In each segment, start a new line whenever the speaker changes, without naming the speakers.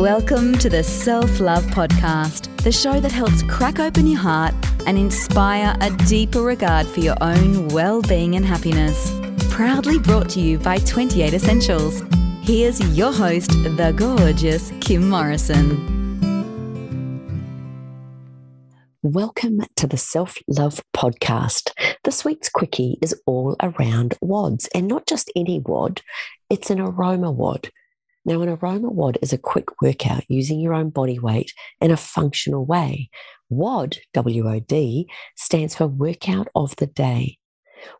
Welcome to the Self Love Podcast, the show that helps crack open your heart and inspire a deeper regard for your own well being and happiness. Proudly brought to you by Twenty8 Essentials. Here's your host, the gorgeous Kim Morrison.
Welcome to the Self Love Podcast. This week's quickie is all around WODs and not just any WOD, it's an aroma WOD. Now, an aroma WOD is a quick workout using your own body weight in a functional way. WOD, W O D, stands for Workout of the Day.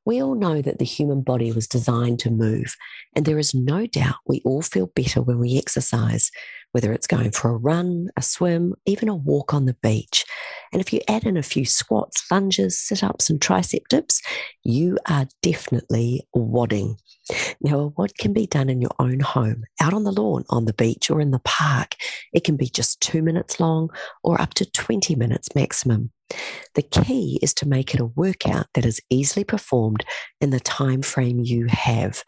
We all know that the human body was designed to move, and there is no doubt we all feel better when we exercise, whether it's going for a run, a swim, even a walk on the beach. And if you add in a few squats, lunges, sit ups, and tricep dips, you are definitely wadding. Now, a WOD can be done in your own home, out on the lawn, on the beach, or in the park. It can be just two minutes long or up to 20 minutes maximum. The key is to make it a workout that is easily performed in the time frame you have.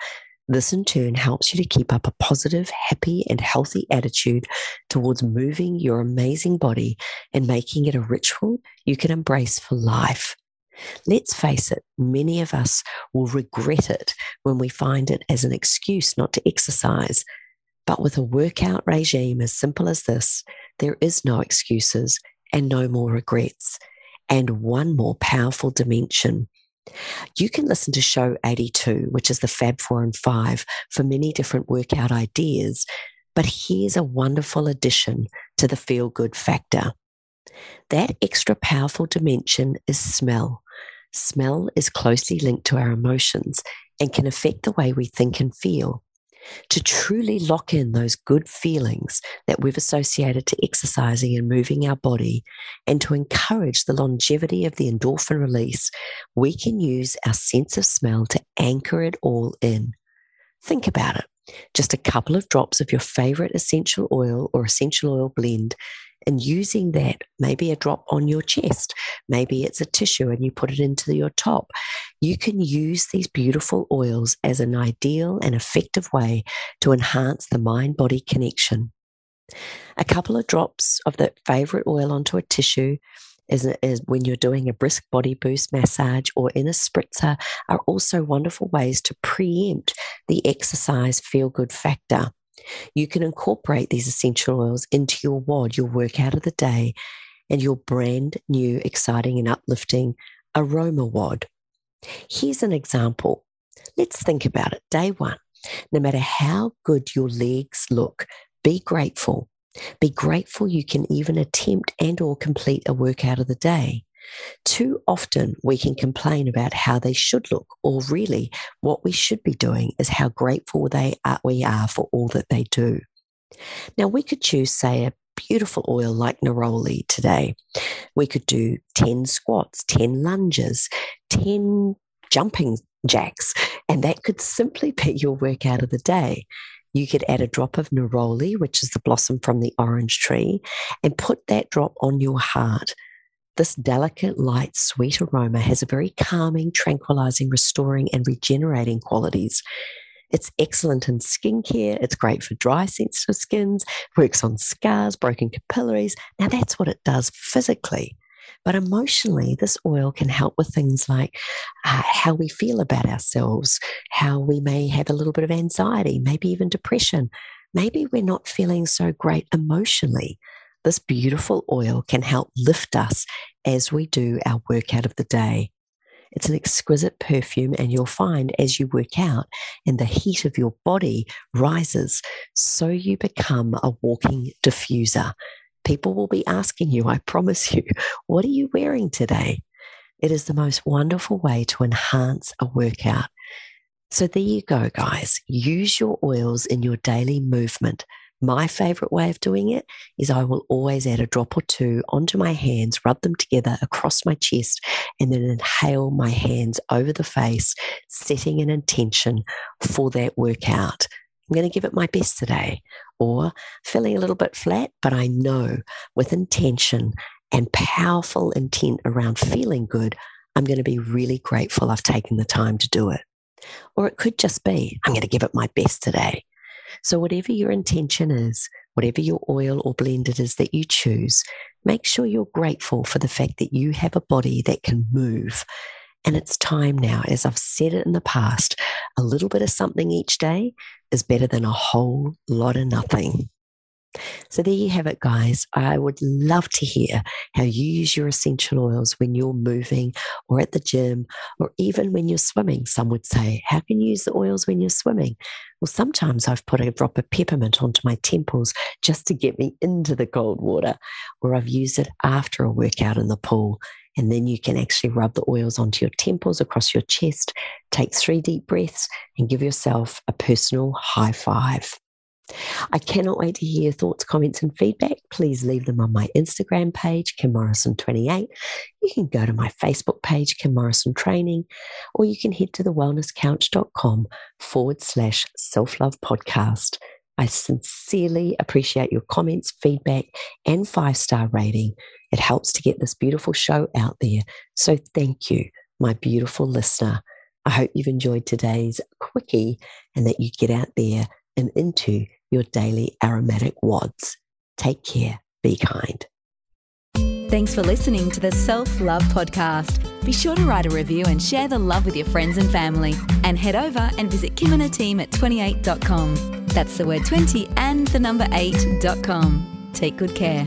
This in turn helps you to keep up a positive, happy, and healthy attitude towards moving your amazing body and making it a ritual you can embrace for life. Let's face it, many of us will regret it when we find it as an excuse not to exercise. But with a workout regime as simple as this, there is no excuses and no more regrets. And one more powerful dimension. You can listen to show 82, which is the Fab 4 and 5, for many different workout ideas. But here's a wonderful addition to the feel good factor. That extra powerful dimension is smell. Smell is closely linked to our emotions and can affect the way we think and feel. To truly lock in those good feelings that we've associated to exercising and moving our body, and to encourage the longevity of the endorphin release, we can use our sense of smell to anchor it all in. Think about it. Just a couple of drops of your favorite essential oil or essential oil blend and using that, maybe a drop on your chest, maybe it's a tissue and you put it into your top. You can use these beautiful oils as an ideal and effective way to enhance the mind body connection. A couple of drops of that favorite oil onto a tissue is, is, when you're doing a brisk body boost massage or in a spritzer are also wonderful ways to preempt the exercise feel good factor. You can incorporate these essential oils into your WOD, your workout of the day, and your brand new, exciting, and uplifting aroma WOD. Here's an example. Let's think about it. Day one, no matter how good your legs look, be grateful. Be grateful you can even attempt and or complete a workout of the day. Too often we can complain about how they should look, or really what we should be doing is how grateful they are, we are for all that they do. Now we could choose, say, a beautiful oil like neroli today. We could do 10 squats, 10 lunges, 10 jumping jacks, and that could simply be your workout of the day. You could add a drop of neroli, which is the blossom from the orange tree, and put that drop on your heart. This delicate, light, sweet aroma has a very calming, tranquilizing, restoring, and regenerating qualities. It's excellent in skincare. It's great for dry, sensitive skins, works on scars, broken capillaries. Now, that's what it does physically. But emotionally, this oil can help with things like uh, how we feel about ourselves, how we may have a little bit of anxiety, maybe even depression. Maybe we're not feeling so great emotionally. This beautiful oil can help lift us as we do our workout of the day. It's an exquisite perfume, and you'll find as you work out and the heat of your body rises, so you become a walking diffuser. People will be asking you, I promise you, what are you wearing today? It is the most wonderful way to enhance a workout. So there you go, guys. Use your oils in your daily movement. My favorite way of doing it is I will always add a drop or two onto my hands, rub them together across my chest, and then inhale my hands over the face, setting an intention for that workout. I'm going to give it my best today, or feeling a little bit flat, but I know with intention and powerful intent around feeling good, I'm going to be really grateful I've taken the time to do it. Or it could just be, I'm going to give it my best today. So, whatever your intention is, whatever your oil or blend it is that you choose, make sure you're grateful for the fact that you have a body that can move. And it's time now, as I've said it in the past, a little bit of something each day is better than a whole lot of nothing. So there you have it, guys. I would love to hear how you use your essential oils when you're moving or at the gym or even when you're swimming. Some would say, How can you use the oils when you're swimming? Well, sometimes I've put a drop of peppermint onto my temples just to get me into the cold water, or I've used it after a workout in the pool. And then you can actually rub the oils onto your temples, across your chest, take three deep breaths, and give yourself a personal high five. I cannot wait to hear your thoughts, comments, and feedback. Please leave them on my Instagram page, Kim Morrison28. You can go to my Facebook page, Kim Morrison Training, or you can head to the wellnesscouch.com forward slash self love podcast. I sincerely appreciate your comments, feedback, and five star rating. It helps to get this beautiful show out there. So thank you, my beautiful listener. I hope you've enjoyed today's quickie and that you get out there and into your daily aromatic WODs. Take care. Be kind.
Thanks for listening to the Self Love Podcast. Be sure to write a review and share the love with your friends and family. And head over and visit Kim and her team at twenty8.com. That's the word 20 and the number 8.com. Take good care.